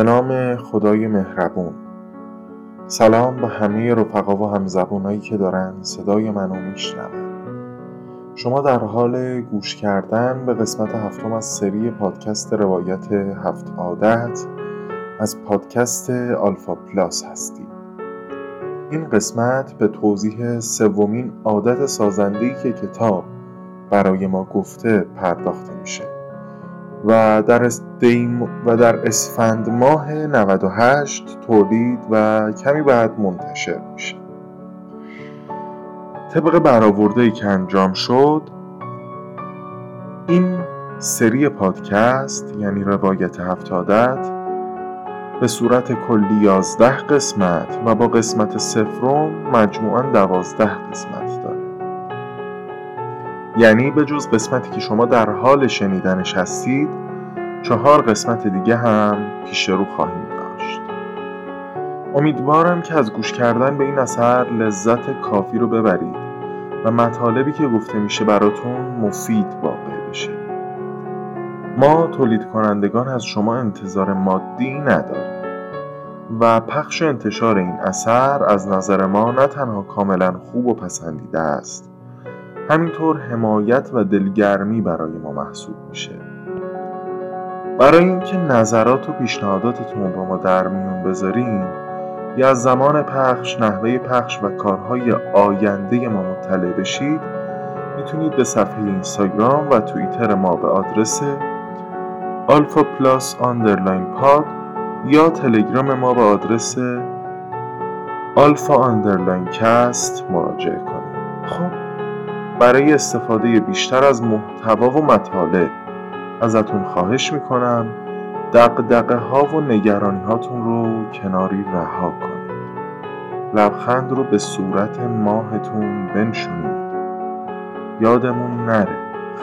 به نام خدای مهربون. سلام به همه رفقا و همزبونایی که دارن صدای منو میشنون. شما در حال گوش کردن به قسمت هفتم از سری پادکست روایت هفت عادت از پادکست آلفا پلاس هستید این قسمت به توضیح سومین عادت سازنده‌ای که کتاب برای ما گفته پرداخته میشه. و در دیم و در اسفند ماه 98 تولید و کمی بعد منتشر میشه. طبق برآورده که انجام شد این سری پادکست یعنی روایت هفتادت به صورت کلی یازده قسمت و با قسمت سفرم مجموعا دوازده قسمت داره. یعنی به جز قسمتی که شما در حال شنیدنش هستید چهار قسمت دیگه هم پیش رو خواهیم داشت. امیدوارم که از گوش کردن به این اثر لذت کافی رو ببرید و مطالبی که گفته میشه براتون مفید واقع بشه. ما تولید کنندگان از شما انتظار مادی نداریم و پخش انتشار این اثر از نظر ما نه تنها کاملا خوب و پسندیده است همینطور حمایت و دلگرمی برای ما محسوب میشه. برای اینکه نظرات و پیشنهاداتتون با ما در میون بذارین یا از زمان پخش، نحوه پخش و کارهای آینده ما مطلع بشید می‌تونید به صفحه اینستاگرام و توییتر ما به آدرس Alpha plus underline pod یا تلگرام ما به آدرس Alpha underline cast مراجعه کنید. خب؟ برای استفاده بیشتر از محتوا و مطالب ازتون خواهش می‌کنم دغدغه ها و نگرانی هاتون رو کناری رها کنید. لبخند رو به صورت ماهتون بنشونید. یادمون نره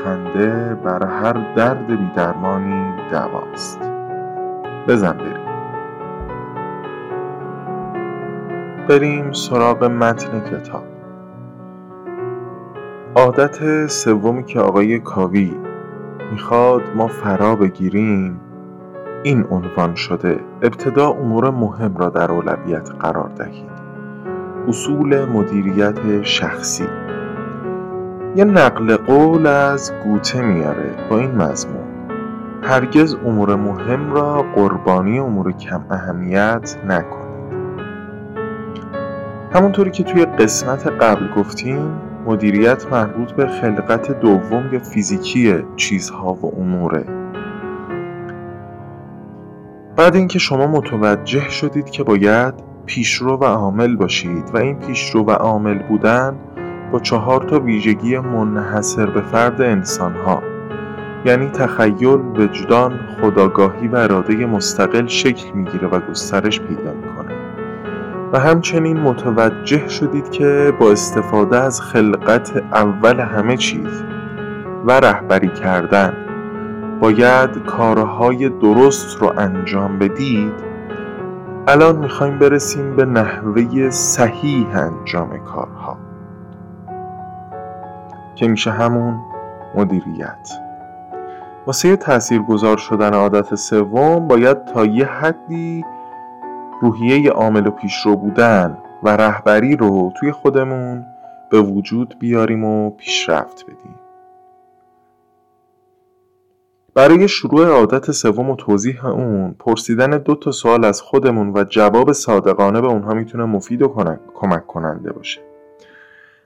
خنده بر هر درد بیدرمانی دواست. بزن بریم. بریم سراغ متن کتاب. عادت سومی که آقای کاوی می‌خواد ما فرا بگیریم این عنوان شده. ابتدا امور مهم را در اولویت قرار دهید. اصول مدیریت شخصی. یه نقل قول از گوته میاره با این مضمون. هرگز امور مهم را قربانی امور کم اهمیت نکنید. همونطوری که توی قسمت قبل گفتیم مدیریت مربوط به خلقت دوم یا فیزیکی چیزها و اموره. بعد اینکه شما متوجه شدید که باید پیشرو و عامل باشید و این پیشرو و عامل بودن با چهار تا ویژگی منحصر به فرد انسان ها یعنی تخیل، وجدان، خداگاهی و اراده مستقل شکل می‌گیره و گسترش پیدا می‌کنه. و همچنین متوجه شدید که با استفاده از خلقت اول همه چیز و رهبری کردن باید کارهای درست رو انجام بدید الان می‌خوایم برسیم به نحوه صحیح انجام کارها که میشه همون مدیریت. واسه تأثیر گذار شدن عادت سوم باید تا یه حدی روحیه عامل و پیشرو بودن و رهبری رو توی خودمون به وجود بیاریم و پیشرفت بدیم. برای شروع عادت سوم و توضیح اون پرسیدن دو تا سوال از خودمون و جواب صادقانه به اونها می‌تونه مفید و کمک کننده باشه.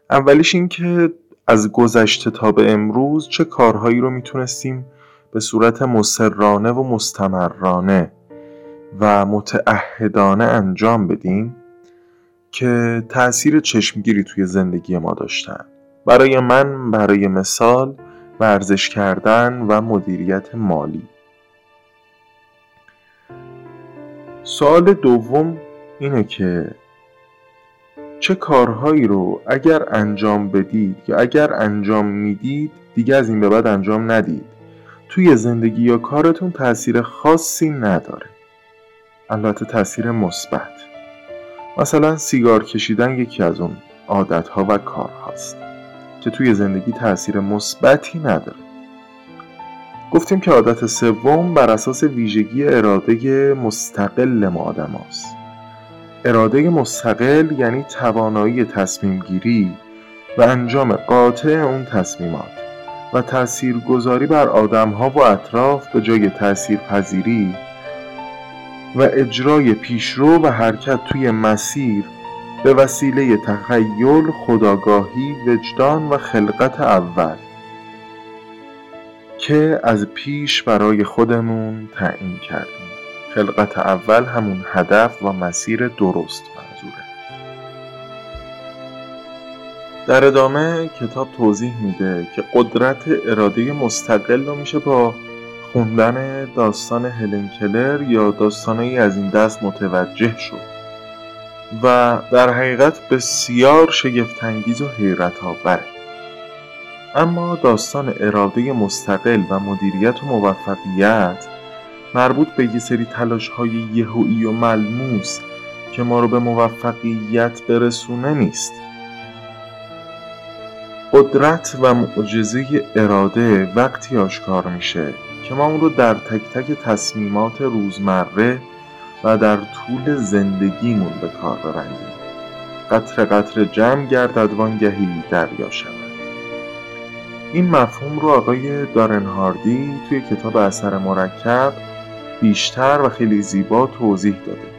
اولیش این که از گذشته تا به امروز چه کارهایی رو می‌تونستیم به صورت مسررانه و مستمرانه و متعهدانه انجام بدیم که تأثیر چشمگیری توی زندگی ما داشتن. برای من برای مثال ورزش کردن و مدیریت مالی. سوال دوم اینه که چه کارهایی رو اگر انجام بدید یا اگر انجام می‌دید دیگه از این به بعد انجام ندید. توی زندگی یا کارتون تاثیر خاصی نداره. البته تاثیر مثبت مثلا سیگار کشیدن یکی از اون عادتها و کارهاست که توی زندگی تاثیر مثبتی نداره گفتیم که عادت سوم بر اساس ویژگی اراده مستقل ما آدم هست. اراده مستقل یعنی توانایی تصمیم گیری و انجام قاطع اون تصمیمات و تأثیر گذاری بر آدم ها و اطراف به جای تأثیر پذیری و اجرای پیشرو و حرکت توی مسیر به وسیله تخیل، خداگاهی، وجدان و خلقت اول که از پیش برای خودمون تعیین کردیم. خلقت اول همون هدف و مسیر درست منظوره. در ادامه کتاب توضیح میده که قدرت اراده مستقل رو میشه با خوندن داستان هلن کلر یا داستانهایی از این دست متوجه شد و در حقیقت بسیار شگفتانگیز و حیرت آوره اما داستان اراده مستقل و مدیریت و موفقیت مربوط به یه سری تلاش های یهویی و ملموس که ما رو به موفقیت برسونه نیست. قدرت و معجزه اراده وقتی آشکار میشه که ما اون رو در تک تک تصمیمات روزمره و در طول زندگیمون به کار ببندیم قطر قطر جمع گردد وانگهی دریا شود. این مفهوم رو آقای دارن هاردی توی کتاب اثر مرکب بیشتر و خیلی زیبا توضیح داده.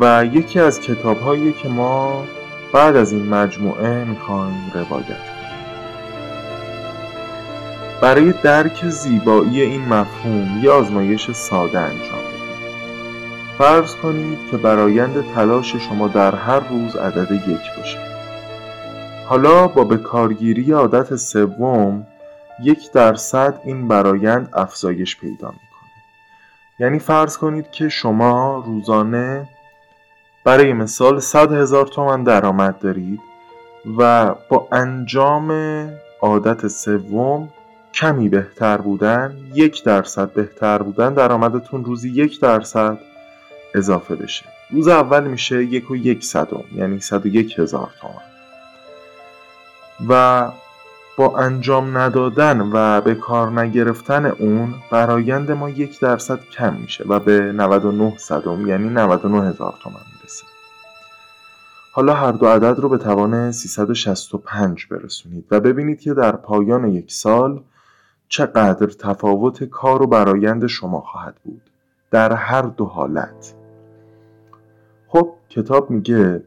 و یکی از کتاب که ما بعد از این مجموعه می‌خوایم روایت برای درک زیبایی این مفهوم یه آزمایش ساده انجام فرض کنید که برایند تلاش شما در هر روز عدد یک باشه. حالا با به کارگیری عادت سوم یک درصد این برایند افزایش پیدا می‌کنه. یعنی فرض کنید که شما روزانه برای مثال 100 هزار تومن درآمد دارید و با انجام عادت سوم کمی بهتر بودن یک درصد بهتر بودن درآمدتون روزی یک درصد اضافه بشه. روز اول میشه یک و یک صدم یعنی صد و یک هزار تومن و با انجام ندادن و به کار نگرفتن اون برایند ما یک درصد کم میشه و به 99 صدم یعنی 99 هزار تومن می‌رسه. حالا هر دو عدد رو به توان 365 برسونید و ببینید که در پایان یک سال چقدر تفاوت کار و برایند شما خواهد بود. در هر دو حالت. خب کتاب میگه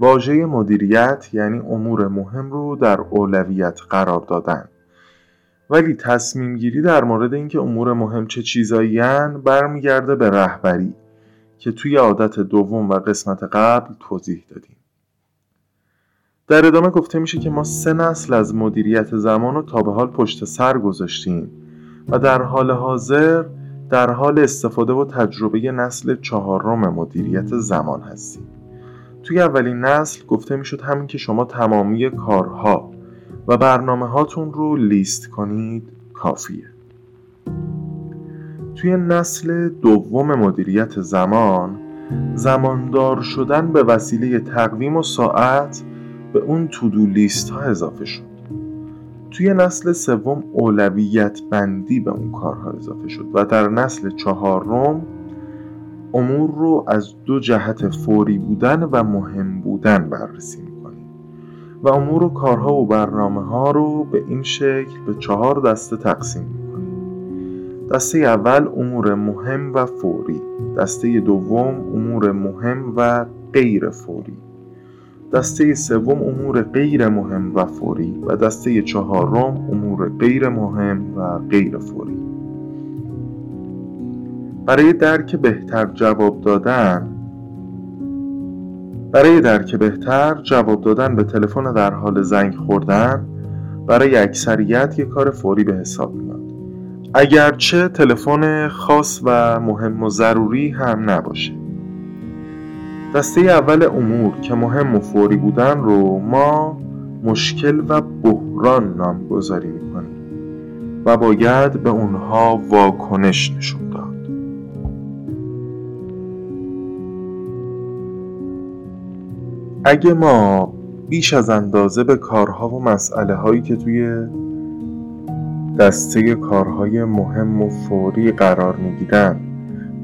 واژه مدیریت یعنی امور مهم رو در اولویت قرار دادن. ولی تصمیم گیری در مورد اینکه امور مهم چه چیزایی برمیگرده به رهبری که توی عادت دوم و قسمت قبل توضیح دادیم. در ادامه گفته میشه که ما سه نسل از مدیریت زمان رو تا به حال پشت سر گذاشتیم و در حال حاضر در حال استفاده و تجربه نسل چهارم مدیریت زمان هستیم. توی اولین نسل گفته می‌شد همین که شما تمامی کارها و برنامه هاتون رو لیست کنید کافیه. توی نسل دوم مدیریت زمان زماندار شدن به وسیله تقویم و ساعت به اون تودو لیست ها اضافه شد. توی نسل سوم اولویت بندی به اون کارها اضافه شد و در نسل چهارم امور رو از دو جهت فوری بودن و مهم بودن بررسی می‌کنیم و امور و کارها و برنامه ها رو به این شکل به چهار دسته تقسیم می‌کنیم. دسته اول امور مهم و فوری دسته دوم امور مهم و غیر فوری. دسته سوم امور غیر مهم و فوری و دسته چهارم امور غیر مهم و غیر فوری. برای درک بهتر جواب دادن برای درک بهتر جواب دادن به تلفن در حال زنگ خوردن برای اکثریت یک کار فوری به حساب میاد. اگرچه تلفن خاص و مهم و ضروری هم نباشه. دسته اول امور که مهم و فوری بودن رو ما مشکل و بحران نامگذاری می‌کنیم و باید به اونها واکنش نشون داد. اگه ما بیش از اندازه به کارها و مسئله هایی که توی دسته کارهای مهم و فوری قرار می‌گیرن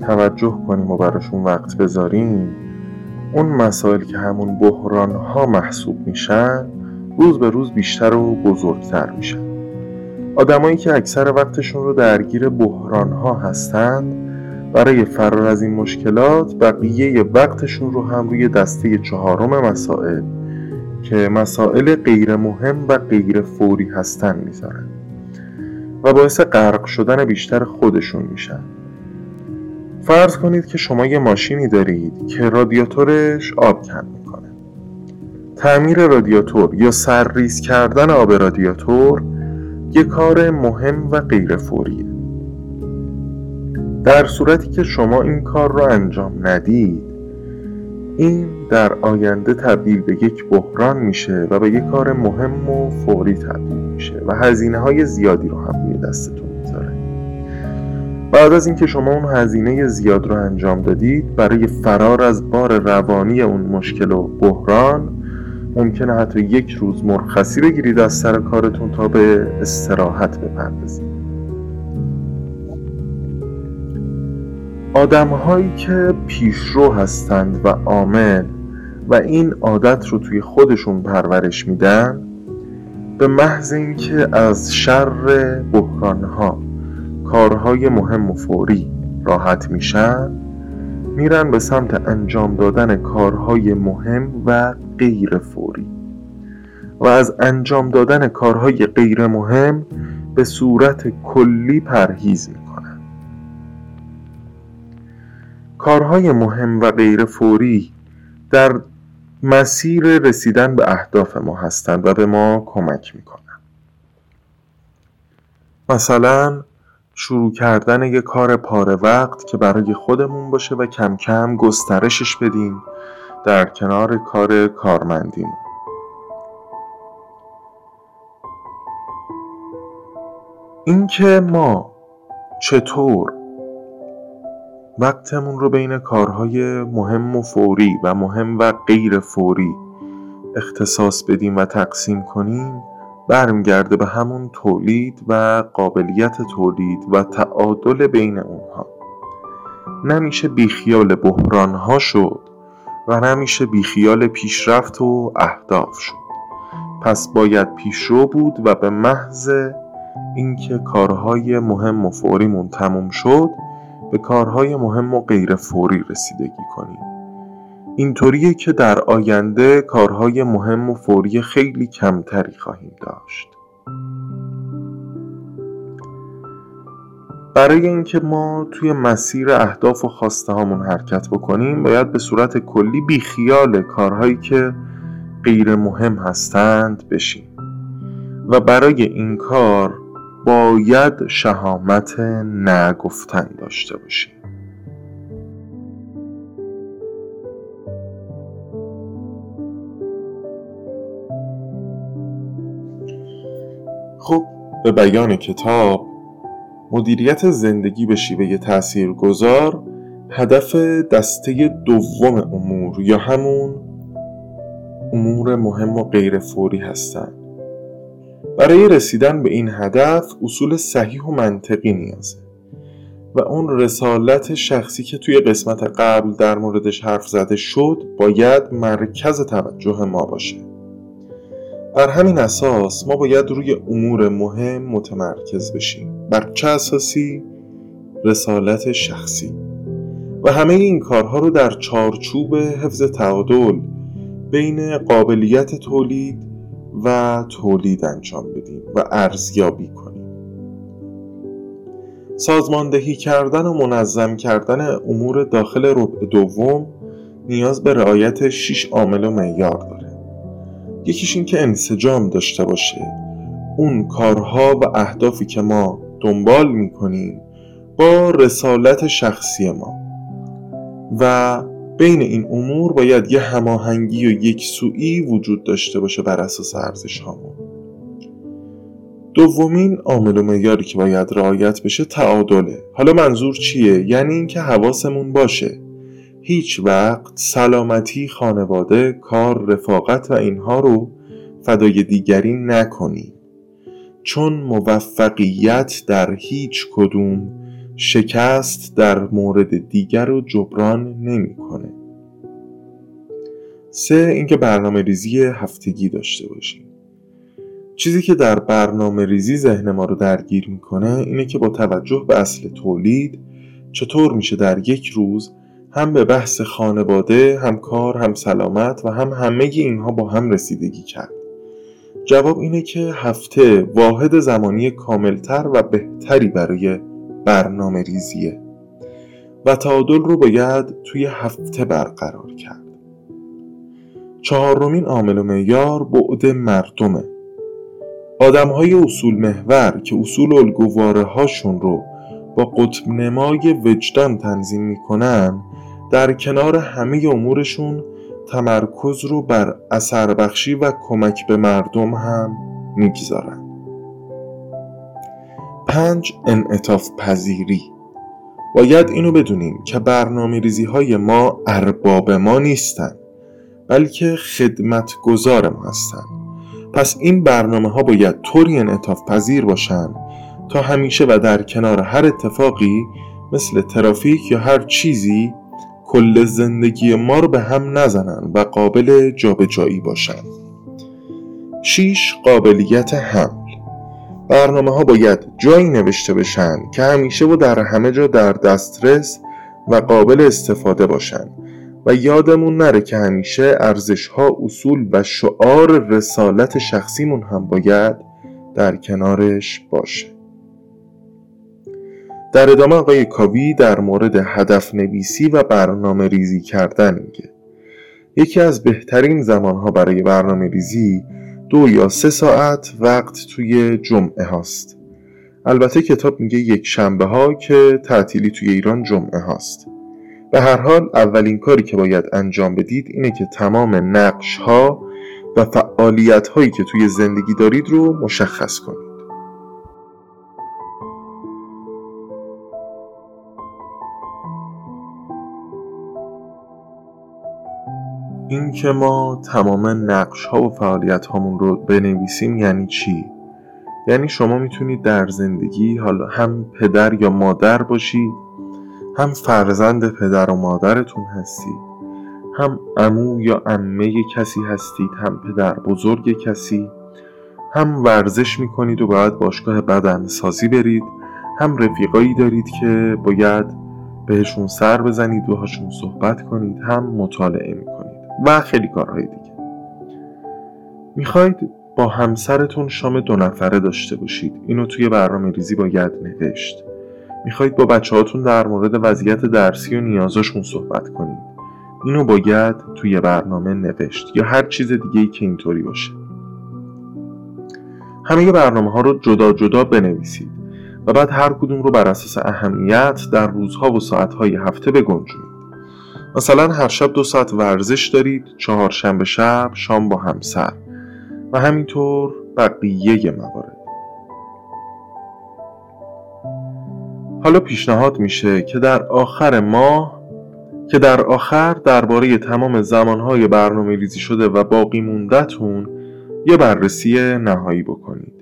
توجه کنیم و براشون وقت بذاریم اون مسائل که همون بحران ها محسوب میشن روز به روز بیشتر و بزرگتر میشن. آدمایی که اکثر وقتشون رو درگیر بحران ها هستند برای فرار از این مشکلات بقیه وقتشون رو هم روی دسته چهارم مسائل که مسائل غیر مهم و غیر فوری هستن می‌ذارن. و باعث غرق شدن بیشتر خودشون میشن. فرض کنید که شما یه ماشینی دارید که رادیاتورش آب کم می‌کنه. تعمیر رادیاتور یا سرریز کردن آب رادیاتور یه کار مهم و غیر فوریه در صورتی که شما این کار را انجام ندید این در آینده تبدیل به یک بحران میشه و به یک کار مهم و فوری تبدیل میشه و هزینه های زیادی رو هم روی دستتون بعد از اینکه شما اون هزینه زیاد رو انجام دادید برای فرار از بار روانی اون مشکل و بحران ممکنه حتی یک روز مرخصی بگیرید از سر کارتون تا به استراحت بپردازید. هایی که پیشرو هستند و عامل و این عادت رو توی خودشون پرورش میدن به محض اینکه از شر ها کارهای مهم و فوری راحت میشن میرن به سمت انجام دادن کارهای مهم و غیر فوری. و از انجام دادن کارهای غیر مهم به صورت کلی پرهیز می‌کنن. کارهای مهم و غیر فوری در مسیر رسیدن به اهداف ما هستند و به ما کمک می‌کنن. مثلا شروع کردن یک کار پاره وقت که برای خودمون باشه و کم کم گسترشش بدیم در کنار کار کارمندیم. اینکه ما چطور وقتمون رو بین کارهای مهم و فوری و مهم و غیر فوری اختصاص بدیم و تقسیم کنیم برمیگرده به همون تولید و قابلیت تولید و تعادل بین اونها. نمیشه بیخیال بحران ها شد و نمیشه بیخیال پیشرفت و اهداف شد. پس باید پیشرو بود و به محض اینکه کارهای مهم و فوریمون تموم شد به کارهای مهم و غیر فوری رسیدگی کنیم. اینطوریه که در آینده کارهای مهم و فوری خیلی کمتری خواهیم داشت. برای اینکه ما توی مسیر اهداف و خواسته هامون حرکت بکنیم باید به صورت کلی بی خیال کارهایی که غیر مهم هستند بشیم. و برای این کار باید شهامت نگفتن داشته باشیم. خب به بیان کتاب مدیریت زندگی به شیوه تأثیر گذار هدف دسته دوم امور یا همون امور مهم و غیر فوری هستند برای رسیدن به این هدف اصول صحیح و منطقی نیازه و اون رسالت شخصی که توی قسمت قبل در موردش حرف زده شد باید مرکز توجه ما باشه. بر همین اساس ما باید روی امور مهم متمرکز بشیم. بر چه اساسی؟ رسالت شخصی. و همه این کارها رو در چارچوب حفظ تعادل بین قابلیت تولید و تولید انجام بدیم و ارزیابی کنیم. سازماندهی کردن و منظم کردن امور داخل ربع دوم نیاز به رعایت 6 عامل و معیار داره یکیش این که انسجام داشته باشه. اون کارها و اهدافی که ما دنبال می‌کنیم با رسالت شخصی ما. و بین این امور باید یه هماهنگی و یک سویی وجود داشته باشه بر اساس ارزش هامون دومین عامل و معیاری که باید رعایت بشه تعادله. حالا منظور چیه؟ یعنی اینکه حواسمون باشه. هیچ وقت سلامتی خانواده کار رفاقت و اینها رو فدای دیگری نکنیم چون موفقیت در هیچ کدوم شکست در مورد دیگر رو جبران نمی‌کنه. سه اینکه برنامه ریزی هفتگی داشته باشیم چیزی که در برنامه ریزی ذهن ما رو درگیر می‌کنه اینه که با توجه به اصل تولید چطور میشه در یک روز هم به بحث خانواده هم کار هم سلامت و هم همه اینها با هم رسیدگی کرد. جواب اینه که هفته واحد زمانی کاملتر و بهتری برای برنامه ریزیه و تعادل رو باید توی هفته برقرار کرد. چهارمین عامل و معیار بعد مردمه. آدم های اصول محور که اصول الگوواره هاشون رو با قطب نمای وجدان تنظیم می‌کنن در کنار همه امورشون تمرکز رو بر اثر بخشی و کمک به مردم هم می‌گذارن. پنج انعطاف پذیری. باید اینو بدونیم که برنامه ریزی های ما ارباب ما نیستن بلکه خدمتگزار ما هستن. پس این برنامه ها باید طوری انعطاف پذیر باشن تا همیشه و در کنار هر اتفاقی مثل ترافیک یا هر چیزی کل زندگی ما رو به هم نزنن و قابل جابجایی باشن 6. قابلیت حمل برنامه ها باید جایی نوشته بشن که همیشه و در همه جا در دسترس و قابل استفاده باشن و یادمون نره که همیشه ارزش ها اصول و شعار رسالت شخصیمون هم باید در کنارش باشه در ادامه آقای کاوی در مورد هدف نویسی و برنامه ریزی کردن میگه. یکی از بهترین زمانها برای برنامه ریزی دو یا سه ساعت وقت توی جمعه هاست. البته کتاب میگه یک شنبه ها که تعطیلی توی ایران جمعه هاست. به هر حال اولین کاری که باید انجام بدید اینه که تمام نقش ها و فعالیت هایی که توی زندگی دارید رو مشخص کنید. این که ما تمام نقش ها و فعالیت هامون رو بنویسیم یعنی چی؟ یعنی شما می‌تونید در زندگی حالا هم پدر یا مادر باشید هم فرزند پدر و مادرتون هستید هم امو یا امه کسی هستید هم پدر بزرگ کسی هم ورزش می‌کنید و باید باشگاه بدن سازی برید هم رفیقایی دارید که باید بهشون سر بزنید و هاشون صحبت کنید هم مطالعه می‌کنید و خیلی کارهای دیگه. می‌خواید با همسرتون شام دو نفره داشته باشید. اینو توی برنامه ریزی باید نوشت. می‌خواید با بچه هاتون در مورد وضعیت درسی و نیازاشون صحبت کنید. اینو باید توی برنامه نوشت یا هر چیز دیگه ای که اینطوری باشه. همه برنامه ها رو جدا جدا بنویسید و بعد هر کدوم رو بر اساس اهمیت در روزها و ساعتهای هفته بگنجونید. مثلا هر شب دو ساعت ورزش دارید چهارشنبه شب شام با همسر و همینطور بقیه موارد. حالا پیشنهاد میشه که در آخر ماه که در آخر درباره تمام زمانهای برنامه ریزی شده و باقی موندهتون یه بررسی نهایی بکنید.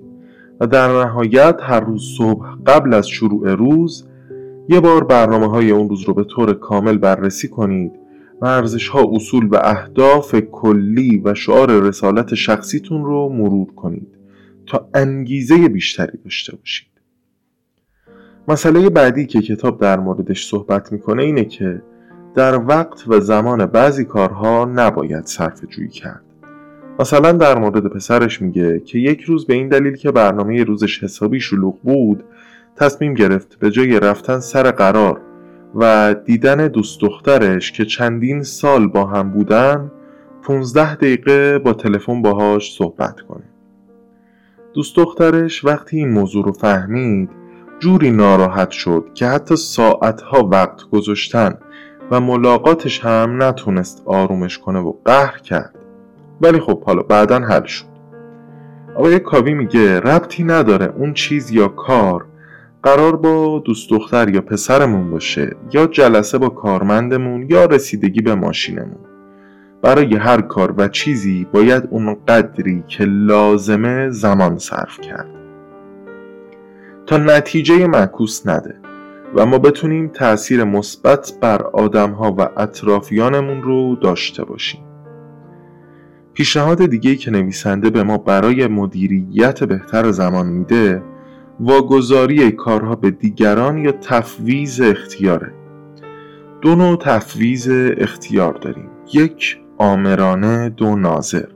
و در نهایت هر روز صبح قبل از شروع روز یه بار برنامه های اون روز رو به طور کامل بررسی کنید و ارزش ها اصول و اهداف کلی و شعار رسالت شخصیتون رو مرور کنید تا انگیزه بیشتری داشته باشید. مسئله بعدی که کتاب در موردش صحبت می‌کنه اینه که در وقت و زمان بعضی کارها نباید صرف جویی کرد. مثلا در مورد پسرش میگه که یک روز به این دلیل که برنامه روزش حسابی شلوغ بود تصمیم گرفت به جای رفتن سر قرار و دیدن دوست دخترش که چندین سال با هم بودن 15 دقیقه با تلفن باهاش صحبت کنه. دوست دخترش وقتی این موضوع رو فهمید جوری ناراحت شد که حتی ساعتها وقت گذاشتن و ملاقاتش هم نتونست آرومش کنه و قهر کرد. ولی خب حالا بعدا حل شد. آقای کاوی میگه ربطی نداره اون چیز یا کار قرار با دوست دختر یا پسرمون باشه یا جلسه با کارمندمون یا رسیدگی به ماشینمون. برای هر کار و چیزی باید اون قدری که لازمه زمان صرف کرد. تا نتیجه معکوس نده و ما بتونیم تأثیر مثبت بر آدمها و اطرافیانمون رو داشته باشیم. پیشنهاد دیگه که نویسنده به ما برای مدیریت بهتر زمان میده واگذاری کارها به دیگران یا تفویز اختیاره؟ دو نوع تفویز اختیار داریم. یک آمرانه. دو ناظر.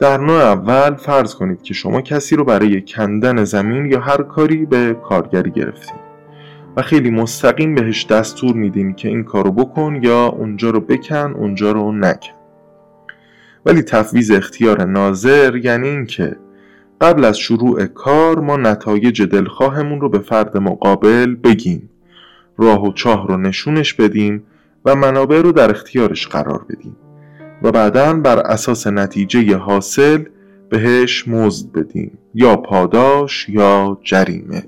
در نوع اول فرض کنید که شما کسی رو برای کندن زمین یا هر کاری به کارگری گرفتید و خیلی مستقیم بهش دستور میدین که این کارو بکن یا اونجا رو بکن اونجا رو نکن. ولی تفویض اختیار ناظر یعنی اینکه قبل از شروع کار ما نتایج دلخواهمون رو به فرد مقابل بگیم. راه و چاه رو نشونش بدیم و منابع رو در اختیارش قرار بدیم و بعدا بر اساس نتیجه حاصل بهش مزد بدیم یا پاداش یا جریمه.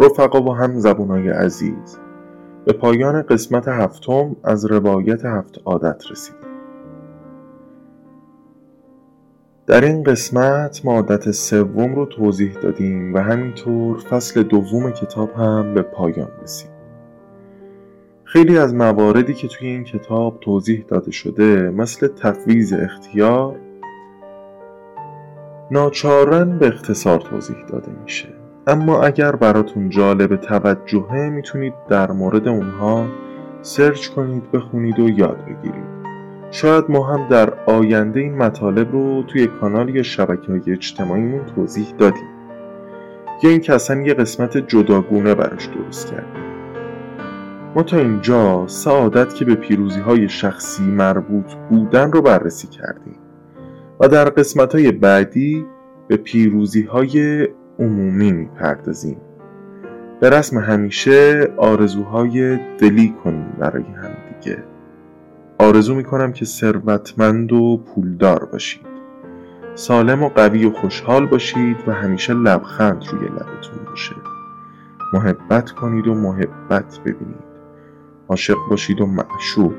رفقا و هم زبونای عزیز. به پایان قسمت هفتم از روایت هفت عادت رسیدیم. در این قسمت ما عادت سوم رو توضیح دادیم و همینطور فصل دوم کتاب هم به پایان رسید خیلی از مواردی که توی این کتاب توضیح داده شده مثل تفویض اختیار ناچارن به اختصار توضیح داده میشه. اما اگر براتون جالب توجهه می‌تونید در مورد اونها سرچ کنید بخونید و یاد بگیرید. شاید ما هم در آینده این مطالب رو توی کانال یا شبکه های اجتماعیمون توضیح دادیم. یا اینکه اصلا یه قسمت جداگونه براش درست کردیم. ما تا اینجا سعادت که به پیروزی های شخصی مربوط بودن رو بررسی کردیم. و در قسمت های بعدی به پیروزی های عمومی می‌پردازیم. به رسم همیشه آرزوهای دلی کنیم برای همدیگه آرزو می‌کنم که ثروتمند و پولدار باشید. سالم و قوی و خوشحال باشید و همیشه لبخند روی لبتون باشه. محبت کنید و محبت ببینید. عاشق باشید و معشوق.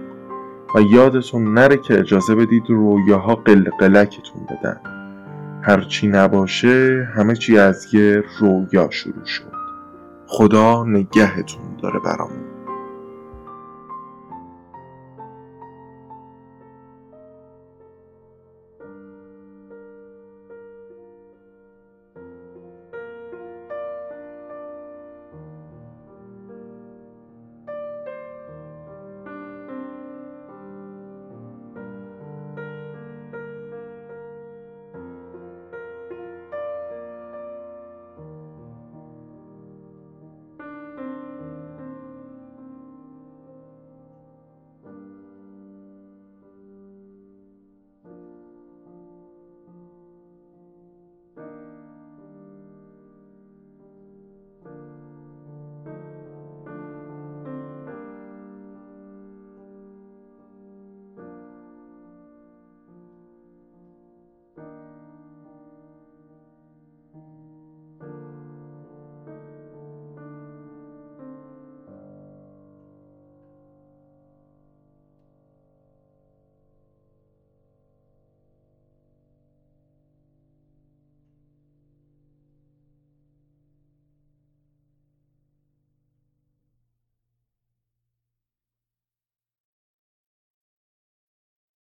و یادتون نره که اجازه بدید رویاها قلقلکتون بدن. هرچی نباشه همه چی از یه رویا شروع شد. خدا نگهتون داره برامون.